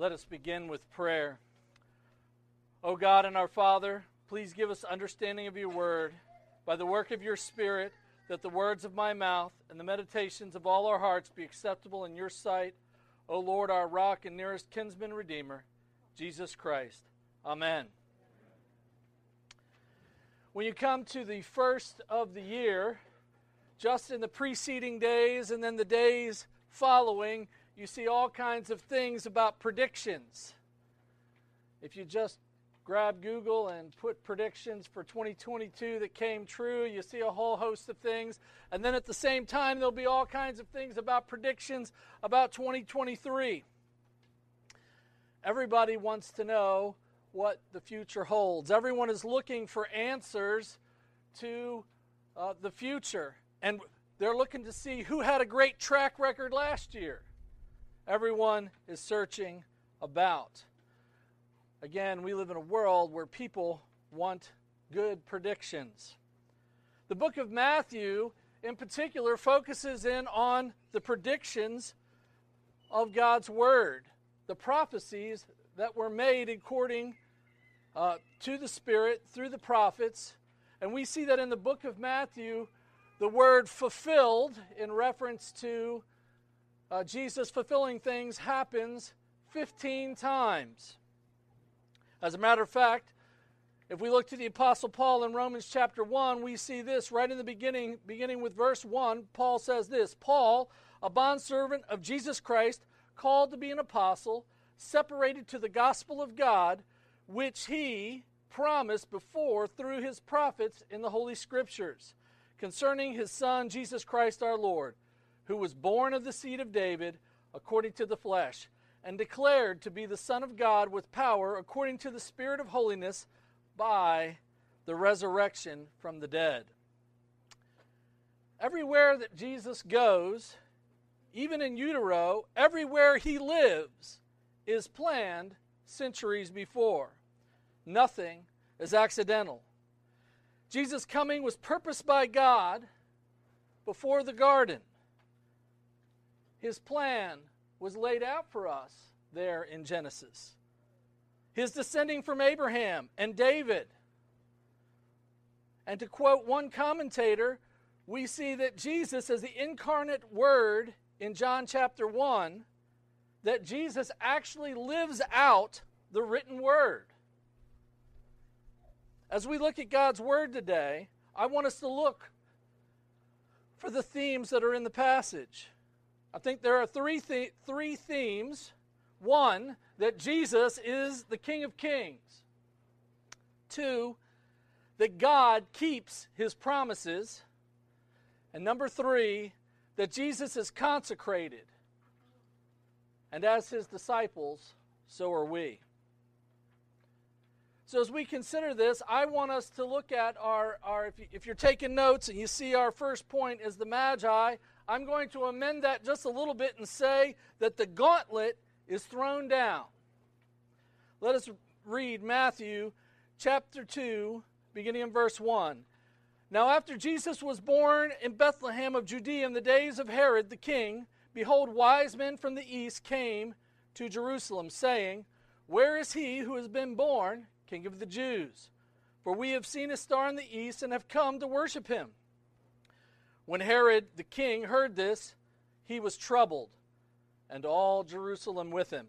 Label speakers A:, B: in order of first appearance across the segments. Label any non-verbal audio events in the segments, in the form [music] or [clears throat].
A: Let us begin with prayer. O God and our Father, please give us understanding of your word by the work of your Spirit, that the words of my mouth and the meditations of all our hearts be acceptable in your sight, O Lord, our rock and nearest kinsman redeemer, Jesus Christ. Amen. When you come to the first of the year, just in the preceding days and then the days following, you see all kinds of things about predictions. If you just grab Google and put predictions for 2022 that came true, you see a whole host of things. And then at the same time, there'll be all kinds of things about predictions about 2023. Everybody wants to know what the future holds. Everyone is looking for answers to uh, the future. And they're looking to see who had a great track record last year everyone is searching about. Again, we live in a world where people want good predictions. The book of Matthew, in particular, focuses in on the predictions of God's Word, the prophecies that were made according uh, to the Spirit through the prophets. And we see that in the book of Matthew, the word fulfilled, in reference to uh, Jesus fulfilling things happens 15 times. As a matter of fact, if we look to the Apostle Paul in Romans chapter 1, we see this right in the beginning, beginning with verse 1. Paul says this Paul, a bondservant of Jesus Christ, called to be an apostle, separated to the gospel of God, which he promised before through his prophets in the Holy Scriptures, concerning his Son, Jesus Christ our Lord who was born of the seed of David according to the flesh, and declared to be the Son of God with power according to the Spirit of holiness by the resurrection from the dead. Everywhere that Jesus goes, even in utero, everywhere he lives is planned centuries before. Nothing is accidental. Jesus' coming was purposed by God before the garden. His plan was laid out for us there in Genesis. His descending from Abraham and David. And to quote one commentator, we see that Jesus, as the incarnate Word in John chapter 1, that Jesus actually lives out the written Word. As we look at God's Word today, I want us to look for the themes that are in the passage. I think there are three, th- three themes. One, that Jesus is the King of Kings. Two, that God keeps his promises. And number three, that Jesus is consecrated. And as his disciples, so are we. So, as we consider this, I want us to look at our, our if, you, if you're taking notes and you see our first point is the Magi, I'm going to amend that just a little bit and say that the gauntlet is thrown down. Let us read Matthew chapter 2, beginning in verse 1. Now, after Jesus was born in Bethlehem of Judea in the days of Herod the king, behold, wise men from the east came to Jerusalem, saying, Where is he who has been born, King of the Jews? For we have seen a star in the east and have come to worship him. When Herod the king heard this, he was troubled, and all Jerusalem with him.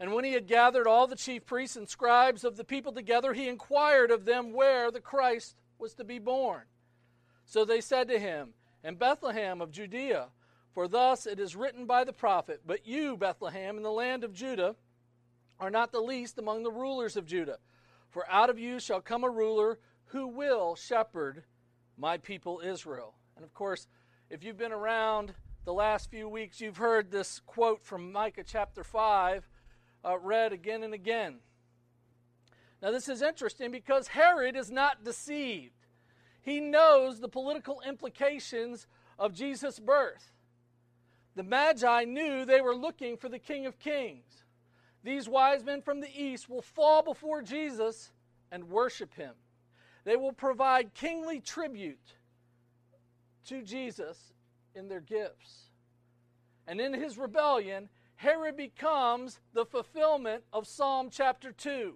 A: And when he had gathered all the chief priests and scribes of the people together, he inquired of them where the Christ was to be born. So they said to him, In Bethlehem of Judea, for thus it is written by the prophet, But you, Bethlehem, in the land of Judah, are not the least among the rulers of Judah. For out of you shall come a ruler who will shepherd my people Israel. And of course, if you've been around the last few weeks, you've heard this quote from Micah chapter 5 uh, read again and again. Now, this is interesting because Herod is not deceived. He knows the political implications of Jesus' birth. The Magi knew they were looking for the King of Kings. These wise men from the east will fall before Jesus and worship him. They will provide kingly tribute to Jesus in their gifts. And in his rebellion, Herod becomes the fulfillment of Psalm chapter 2.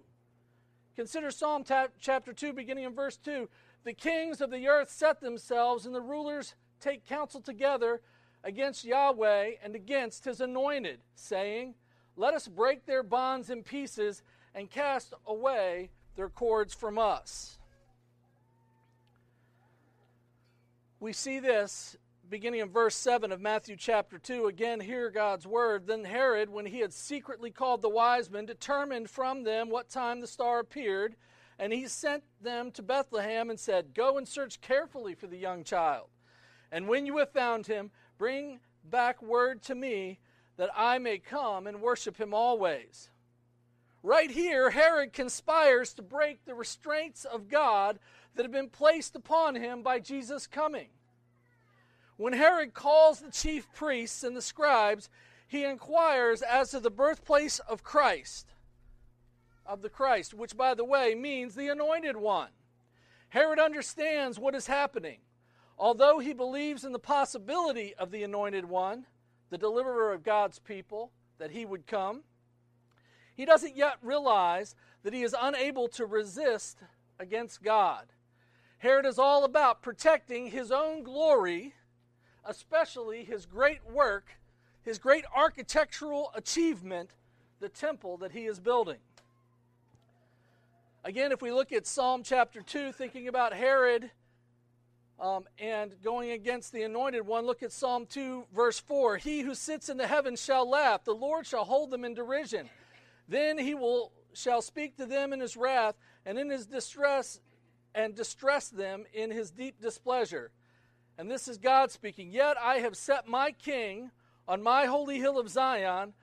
A: Consider Psalm chapter 2, beginning in verse 2. The kings of the earth set themselves, and the rulers take counsel together against Yahweh and against his anointed, saying, Let us break their bonds in pieces and cast away their cords from us. We see this beginning in verse 7 of Matthew chapter 2. Again, hear God's word. Then Herod, when he had secretly called the wise men, determined from them what time the star appeared, and he sent them to Bethlehem and said, Go and search carefully for the young child. And when you have found him, bring back word to me that I may come and worship him always. Right here, Herod conspires to break the restraints of God that have been placed upon him by Jesus' coming. When Herod calls the chief priests and the scribes, he inquires as to the birthplace of Christ, of the Christ, which, by the way, means the anointed one. Herod understands what is happening. Although he believes in the possibility of the anointed one, the deliverer of God's people, that he would come, he doesn't yet realize that he is unable to resist against God. Herod is all about protecting his own glory, especially his great work, his great architectural achievement, the temple that he is building. Again, if we look at Psalm chapter 2, thinking about Herod um, and going against the anointed one, look at Psalm 2, verse 4. He who sits in the heavens shall laugh, the Lord shall hold them in derision. Then he will shall speak to them in his wrath, and in his distress, and distress them in his deep displeasure. And this is God speaking. Yet I have set my king on my holy hill of Zion.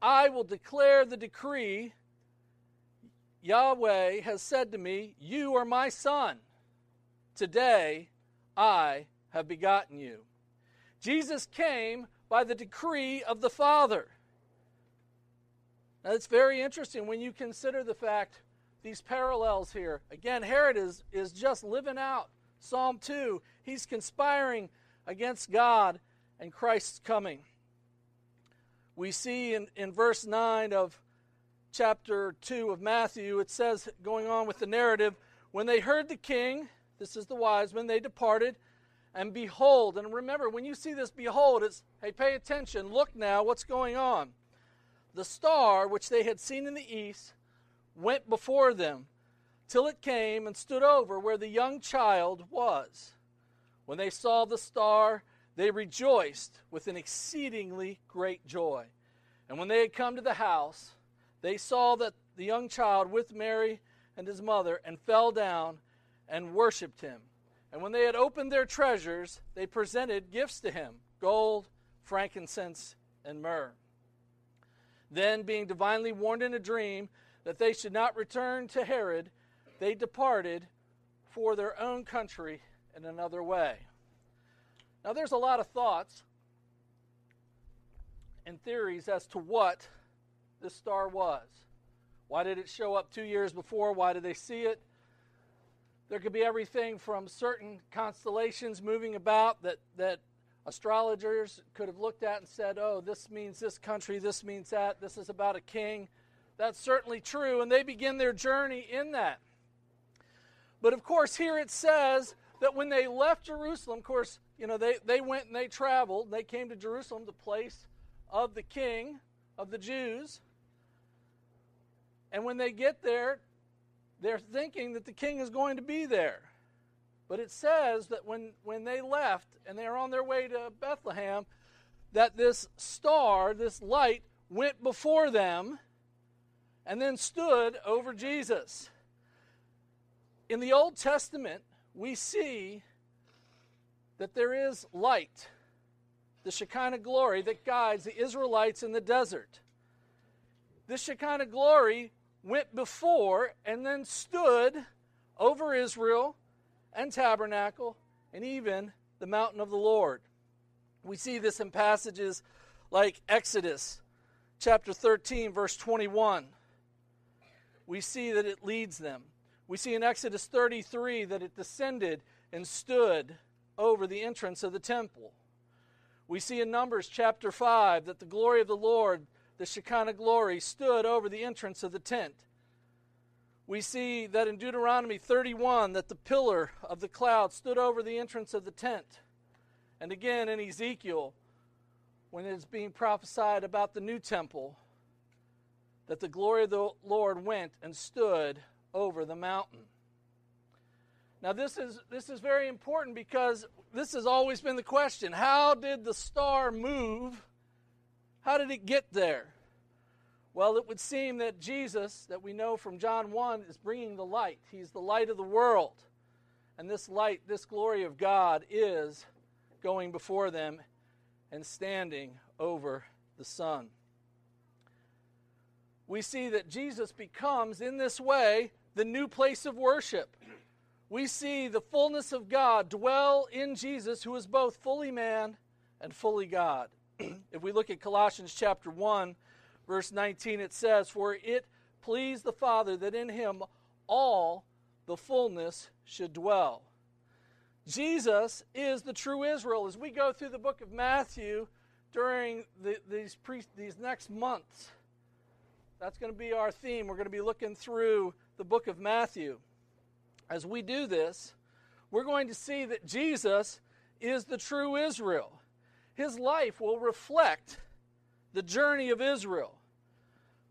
A: I will declare the decree. Yahweh has said to me, You are my son. Today I have begotten you. Jesus came by the decree of the Father. Now, it's very interesting when you consider the fact, these parallels here. Again, Herod is, is just living out Psalm 2. He's conspiring against God and Christ's coming. We see in, in verse 9 of chapter 2 of Matthew, it says, going on with the narrative, when they heard the king, this is the wise men, they departed, and behold, and remember, when you see this behold, it's, hey, pay attention, look now, what's going on? The star which they had seen in the east went before them till it came and stood over where the young child was. When they saw the star, they rejoiced with an exceedingly great joy. And when they had come to the house, they saw that the young child with Mary and his mother, and fell down and worshipped him. And when they had opened their treasures, they presented gifts to him gold, frankincense, and myrrh. Then, being divinely warned in a dream that they should not return to Herod, they departed for their own country in another way. Now, there's a lot of thoughts and theories as to what this star was. Why did it show up two years before? Why did they see it? There could be everything from certain constellations moving about that, that astrologers could have looked at and said, oh, this means this country, this means that, this is about a king. That's certainly true, and they begin their journey in that. But of course, here it says that when they left Jerusalem, of course, you know, they, they went and they traveled. They came to Jerusalem, the place of the king of the Jews. And when they get there, they're thinking that the king is going to be there. But it says that when, when they left and they were on their way to Bethlehem, that this star, this light, went before them and then stood over Jesus. In the Old Testament, we see that there is light, the Shekinah glory that guides the Israelites in the desert. This Shekinah glory went before and then stood over Israel and tabernacle and even the mountain of the Lord. We see this in passages like Exodus chapter 13, verse 21. We see that it leads them. We see in Exodus 33 that it descended and stood over the entrance of the temple. We see in Numbers chapter 5 that the glory of the Lord the Shekinah glory, stood over the entrance of the tent. We see that in Deuteronomy 31 that the pillar of the cloud stood over the entrance of the tent. And again in Ezekiel, when it's being prophesied about the new temple, that the glory of the Lord went and stood over the mountain. Now this is this is very important because this has always been the question. How did the star move? How did it get there? Well, it would seem that Jesus, that we know from John 1, is bringing the light. He's the light of the world. And this light, this glory of God, is going before them and standing over the Son. We see that Jesus becomes, in this way, the new place of worship. We see the fullness of God dwell in Jesus, who is both fully man and fully God. [clears throat] if we look at Colossians chapter 1, verse 19, it says, For it pleased the Father that in him all the fullness should dwell. Jesus is the true Israel. As we go through the book of Matthew during the, these, pre, these next months, that's going to be our theme. We're going to be looking through the book of Matthew. As we do this, we're going to see that Jesus is the true Israel. His life will reflect the journey of Israel.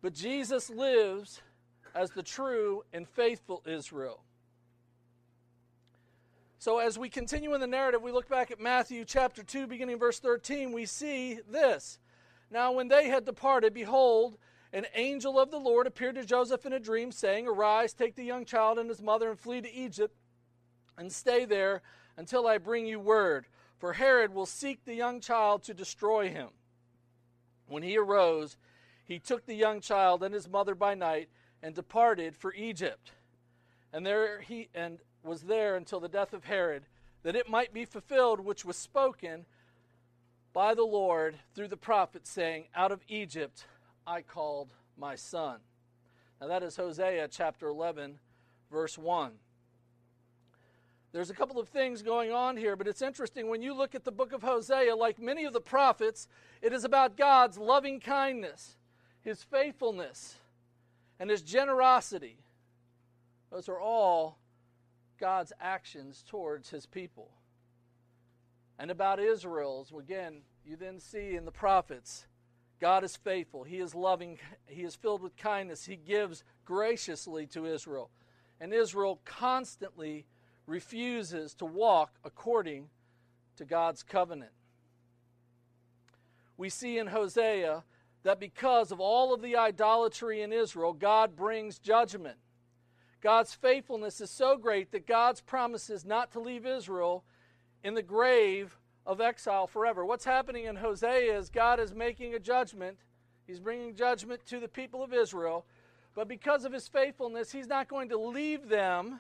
A: But Jesus lives as the true and faithful Israel. So, as we continue in the narrative, we look back at Matthew chapter 2, beginning verse 13, we see this. Now, when they had departed, behold, an angel of the Lord appeared to Joseph in a dream, saying, Arise, take the young child and his mother, and flee to Egypt, and stay there until I bring you word. For Herod will seek the young child to destroy him. When he arose, he took the young child and his mother by night and departed for Egypt. And there he and was there until the death of Herod, that it might be fulfilled which was spoken by the Lord through the prophet, saying, Out of Egypt I called my son. Now that is Hosea chapter 11, verse 1. There's a couple of things going on here, but it's interesting when you look at the book of Hosea, like many of the prophets, it is about God's loving kindness, his faithfulness, and his generosity. Those are all God's actions towards his people. And about Israel's, again, you then see in the prophets, God is faithful. He is loving. He is filled with kindness. He gives graciously to Israel. And Israel constantly refuses to walk according to God's covenant. We see in Hosea that because of all of the idolatry in Israel, God brings judgment. God's faithfulness is so great that God's promises not to leave Israel in the grave of exile forever. What's happening in Hosea is God is making a judgment. He's bringing judgment to the people of Israel. But because of his faithfulness, he's not going to leave them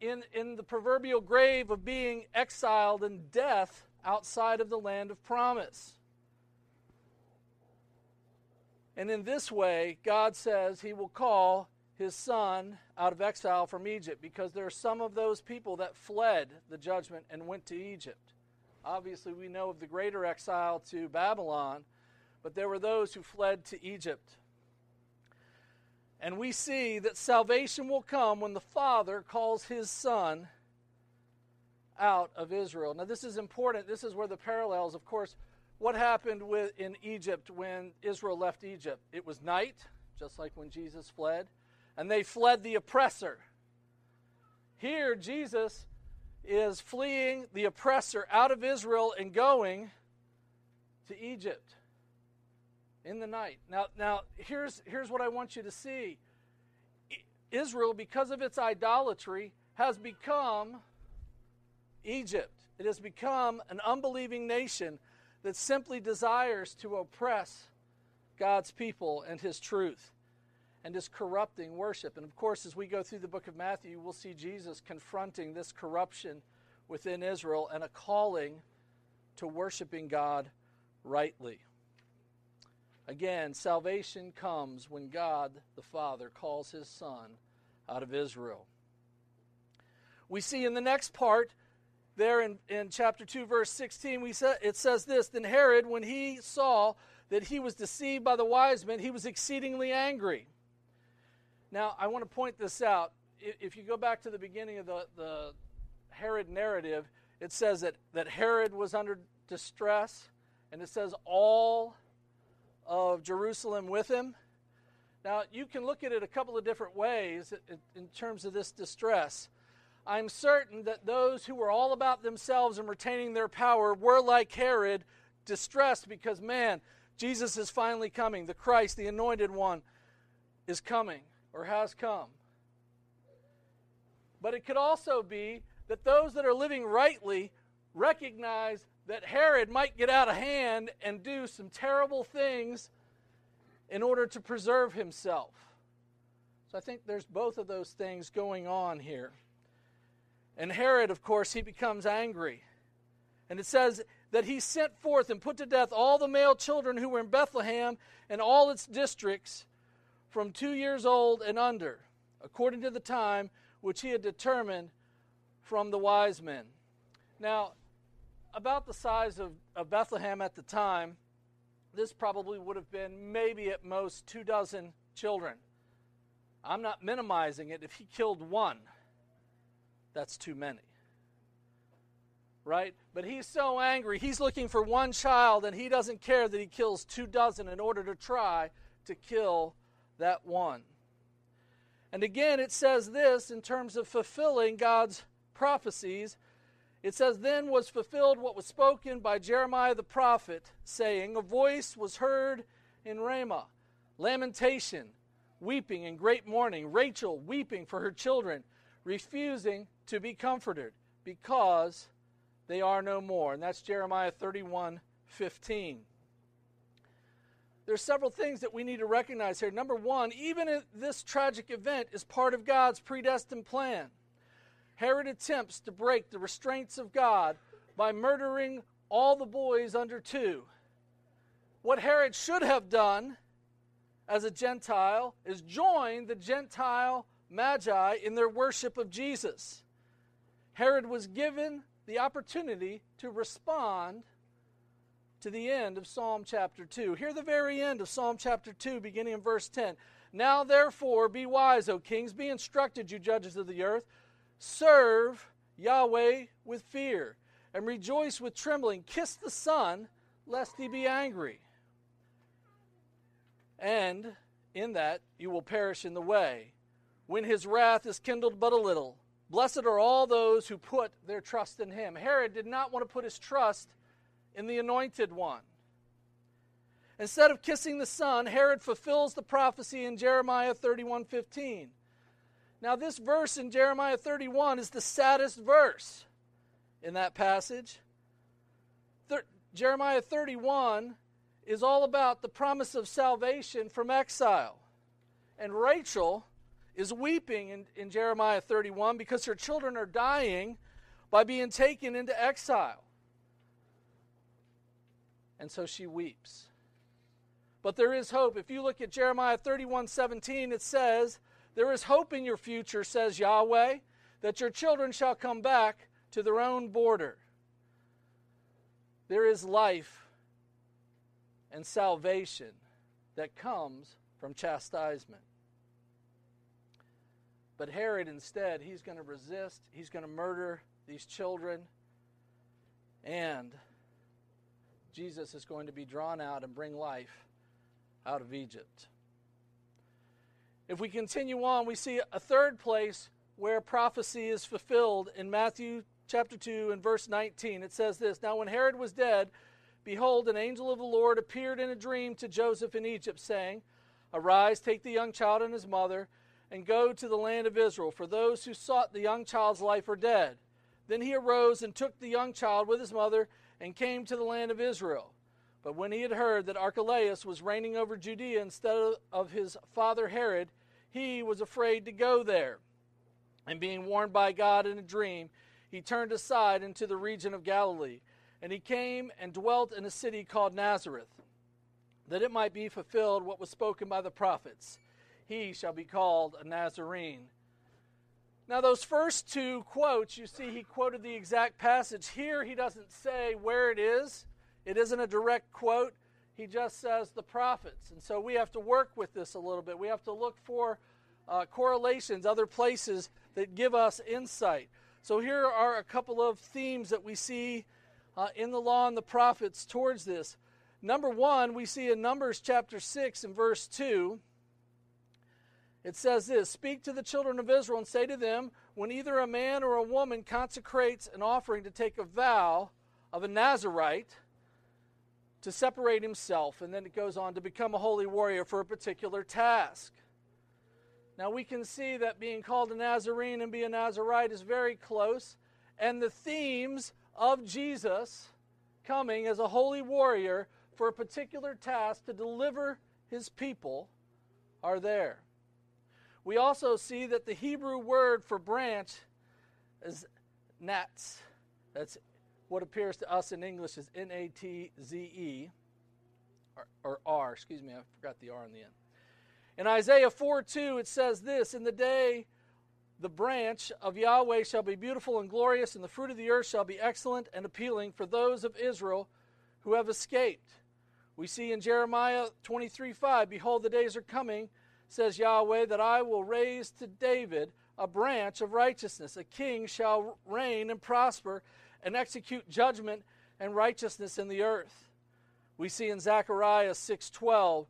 A: in, in the proverbial grave of being exiled and death outside of the land of promise. And in this way, God says he will call his son out of exile from Egypt because there are some of those people that fled the judgment and went to Egypt. Obviously, we know of the greater exile to Babylon, but there were those who fled to Egypt. And we see that salvation will come when the Father calls his Son out of Israel. Now, this is important. This is where the parallels, of course, what happened with, in Egypt when Israel left Egypt? It was night, just like when Jesus fled and they fled the oppressor. Here, Jesus is fleeing the oppressor out of Israel and going to Egypt in the night. Now, now here's, here's what I want you to see Israel, because of its idolatry, has become Egypt. It has become an unbelieving nation that simply desires to oppress God's people and his truth and is corrupting worship. And of course, as we go through the book of Matthew, we'll see Jesus confronting this corruption within Israel and a calling to worshiping God rightly. Again, salvation comes when God the Father calls his Son out of Israel. We see in the next part, there in, in chapter 2, verse 16, we sa- it says this Then Herod, when he saw that he was deceived by the wise men, he was exceedingly angry. Now, I want to point this out. If you go back to the beginning of the, the Herod narrative, it says that, that Herod was under distress, and it says all of Jerusalem with him. Now, you can look at it a couple of different ways in terms of this distress. I'm certain that those who were all about themselves and retaining their power were like Herod, distressed because, man, Jesus is finally coming. The Christ, the anointed one, is coming or has come. But it could also be that those that are living rightly recognize that Herod might get out of hand and do some terrible things in order to preserve himself. So I think there's both of those things going on here. And Herod, of course, he becomes angry. And it says that he sent forth and put to death all the male children who were in Bethlehem and all its districts from two years old and under, according to the time which he had determined from the wise men. Now, about the size of, of Bethlehem at the time, this probably would have been maybe at most two dozen children. I'm not minimizing it. If he killed one, that's too many. Right? But he's so angry. He's looking for one child, and he doesn't care that he kills two dozen in order to try to kill that one. And again, it says this in terms of fulfilling God's prophecies it says, Then was fulfilled what was spoken by Jeremiah the prophet, saying, A voice was heard in Ramah, lamentation, weeping, and great mourning, Rachel weeping for her children, refusing to be comforted, because they are no more. And that's Jeremiah 31 15. There's several things that we need to recognize here. Number one, even this tragic event is part of God's predestined plan. Herod attempts to break the restraints of God by murdering all the boys under two. What Herod should have done as a Gentile is join the Gentile Magi in their worship of Jesus. Herod was given the opportunity to respond to the end of Psalm chapter 2. Hear the very end of Psalm chapter 2, beginning in verse 10. Now, therefore, be wise, O kings, be instructed, you judges of the earth. Serve Yahweh with fear, and rejoice with trembling. Kiss the Son, lest he be angry. And in that you will perish in the way, when his wrath is kindled but a little. Blessed are all those who put their trust in him. Herod did not want to put his trust in the anointed one. Instead of kissing the Son, Herod fulfills the prophecy in Jeremiah 31 15. Now, this verse in Jeremiah 31 is the saddest verse in that passage. Thir- Jeremiah 31 is all about the promise of salvation from exile. And Rachel is weeping in, in Jeremiah 31 because her children are dying by being taken into exile. And so she weeps. But there is hope. If you look at Jeremiah 31 17, it says, there is hope in your future, says Yahweh, that your children shall come back to their own border. There is life and salvation that comes from chastisement. But Herod, instead, he's going to resist, he's going to murder these children, and Jesus is going to be drawn out and bring life out of Egypt. If we continue on, we see a third place where prophecy is fulfilled in Matthew chapter 2 and verse 19. It says this Now, when Herod was dead, behold, an angel of the Lord appeared in a dream to Joseph in Egypt, saying, Arise, take the young child and his mother, and go to the land of Israel, for those who sought the young child's life are dead. Then he arose and took the young child with his mother and came to the land of Israel. But when he had heard that Archelaus was reigning over Judea instead of his father Herod, he was afraid to go there. And being warned by God in a dream, he turned aside into the region of Galilee. And he came and dwelt in a city called Nazareth, that it might be fulfilled what was spoken by the prophets He shall be called a Nazarene. Now, those first two quotes, you see, he quoted the exact passage. Here, he doesn't say where it is, it isn't a direct quote. he just says the prophets. And so we have to work with this a little bit. We have to look for uh, correlations, other places that give us insight. So here are a couple of themes that we see uh, in the law and the prophets towards this. Number one, we see in Numbers chapter 6 and verse 2, it says this Speak to the children of Israel and say to them, When either a man or a woman consecrates an offering to take a vow of a Nazarite, to separate himself, and then it goes on to become a holy warrior for a particular task. Now we can see that being called a Nazarene and be a Nazarite is very close, and the themes of Jesus coming as a holy warrior for a particular task to deliver his people are there. We also see that the Hebrew word for branch is nats. That's what appears to us in English as N A T Z E, or, or R, excuse me, I forgot the R in the end. In Isaiah 4 2, it says this In the day the branch of Yahweh shall be beautiful and glorious, and the fruit of the earth shall be excellent and appealing for those of Israel who have escaped. We see in Jeremiah 23 5, Behold, the days are coming, says Yahweh, that I will raise to David a branch of righteousness. A king shall reign and prosper and execute judgment and righteousness in the earth. We see in Zechariah 6:12,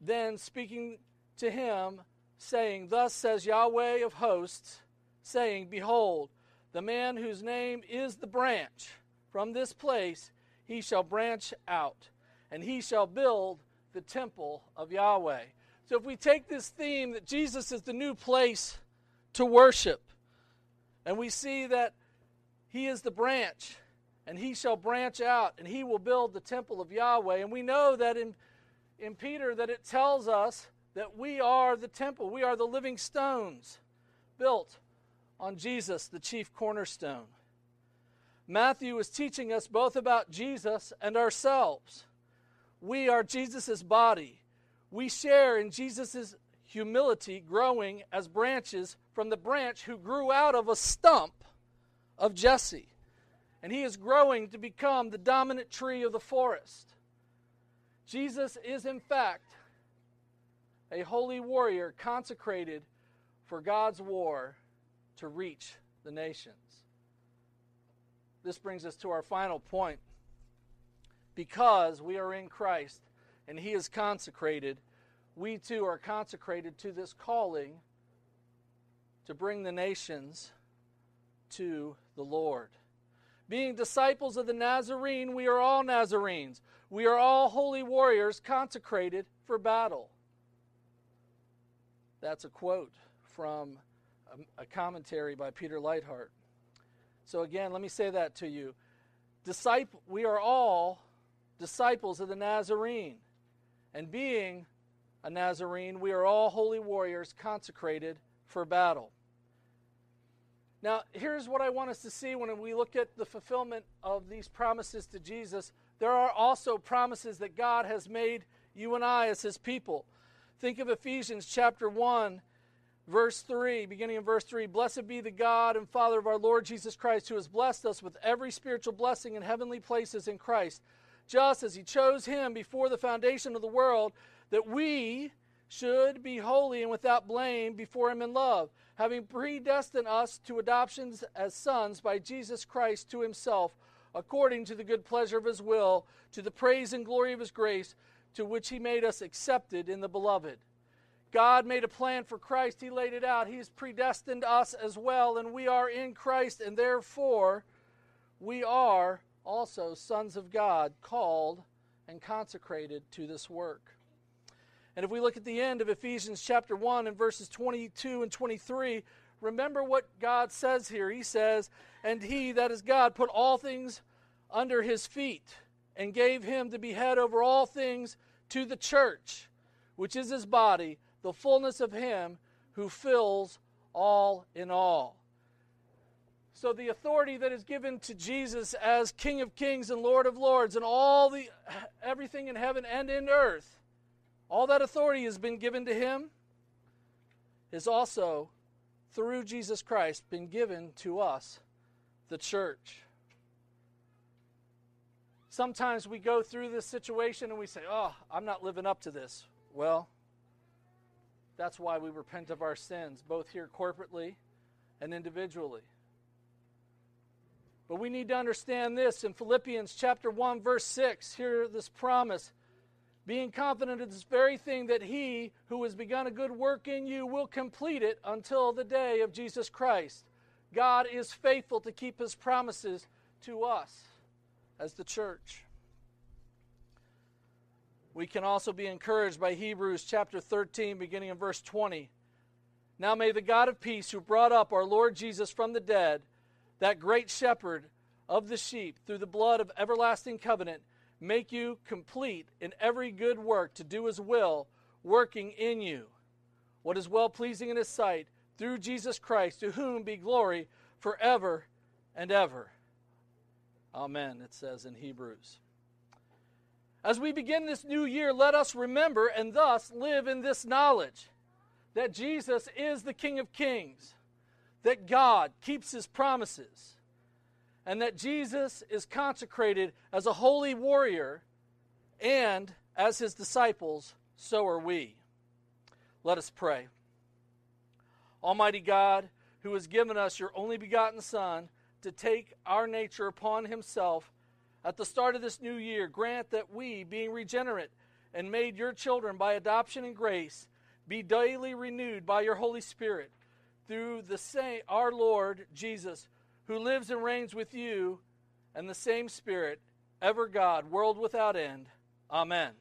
A: then speaking to him, saying, Thus says Yahweh of hosts, saying, Behold, the man whose name is the branch, from this place he shall branch out, and he shall build the temple of Yahweh. So if we take this theme that Jesus is the new place to worship, and we see that he is the branch, and he shall branch out, and he will build the temple of Yahweh. And we know that in, in Peter that it tells us that we are the temple. We are the living stones built on Jesus, the chief cornerstone. Matthew is teaching us both about Jesus and ourselves. We are Jesus' body. We share in Jesus' humility, growing as branches from the branch who grew out of a stump of Jesse. And he is growing to become the dominant tree of the forest. Jesus is, in fact, a holy warrior consecrated for God's war to reach the nations. This brings us to our final point. Because we are in Christ and He is consecrated, we too are consecrated to this calling to bring the nations to the Lord. Being disciples of the Nazarene, we are all Nazarenes. We are all holy warriors consecrated for battle. That's a quote from a, commentary by Peter Leithart. So, again, let me say that to you. Disciple, we are all disciples of the Nazarene. And being a Nazarene, we are all holy warriors consecrated for battle. Now, here's what I want us to see when we look at the fulfillment of these promises to Jesus. There are also promises that God has made you and I as his people. Think of Ephesians chapter 1, verse 3, beginning in verse 3. Blessed be the God and Father of our Lord Jesus Christ, who has blessed us with every spiritual blessing in heavenly places in Christ, just as he chose him before the foundation of the world, that we should be holy and without blame before him in love having predestined us to adoptions as sons by Jesus Christ to himself, according to the good pleasure of his will, to the praise and glory of his grace, to which he made us accepted in the beloved. God made a plan for Christ. He laid it out. He's predestined us as well, and we are in Christ, and therefore we are also sons of God, called and consecrated to this work. And if we look at the end of Ephesians chapter 1 and verses 22 and 23, remember what God says here. He says, And he, that is God, put all things under his feet and gave him to be head over all things to the church, which is his body, the fullness of him who fills all in all. So the authority that is given to Jesus as King of Kings and Lord of Lords and all the everything in heaven and in earth all that authority has been given to him, is also, through Jesus Christ, been given to us, the church. sometimes we go through this situation and we say, Oh, I'm not living up to this. Well, that's why we repent of our sins, both here corporately and individually. But we need to understand this in Philippians chapter 1 verse 6, hear this promise, being confident of this very thing that he who has begun a good work in you will complete it until the day of Jesus Christ. God is faithful to keep his promises to us as the church. We can also be encouraged by Hebrews chapter 13, beginning in verse 20. Now may the God of peace, who brought up our Lord Jesus from the dead, that great shepherd of the sheep, through the blood of everlasting covenant, make you complete in every good work to do his will, working in you what is well pleasing in his sight, through Jesus Christ, to whom be glory forever and ever. Amen, it says in Hebrews. As we begin this new year, let us remember and thus live in this knowledge that Jesus is the King of Kings, that God keeps his promises, and that Jesus is consecrated as a holy warrior, and as his disciples, so are we. Let us pray. Almighty God, who has given us your only begotten Son to take our nature upon himself at the start of this new year, grant that we, being regenerate and made your children by adoption and grace, be daily renewed by your Holy Spirit through the same our Lord Jesus, who lives and reigns with you and the same Spirit, ever God, world without end. Amen.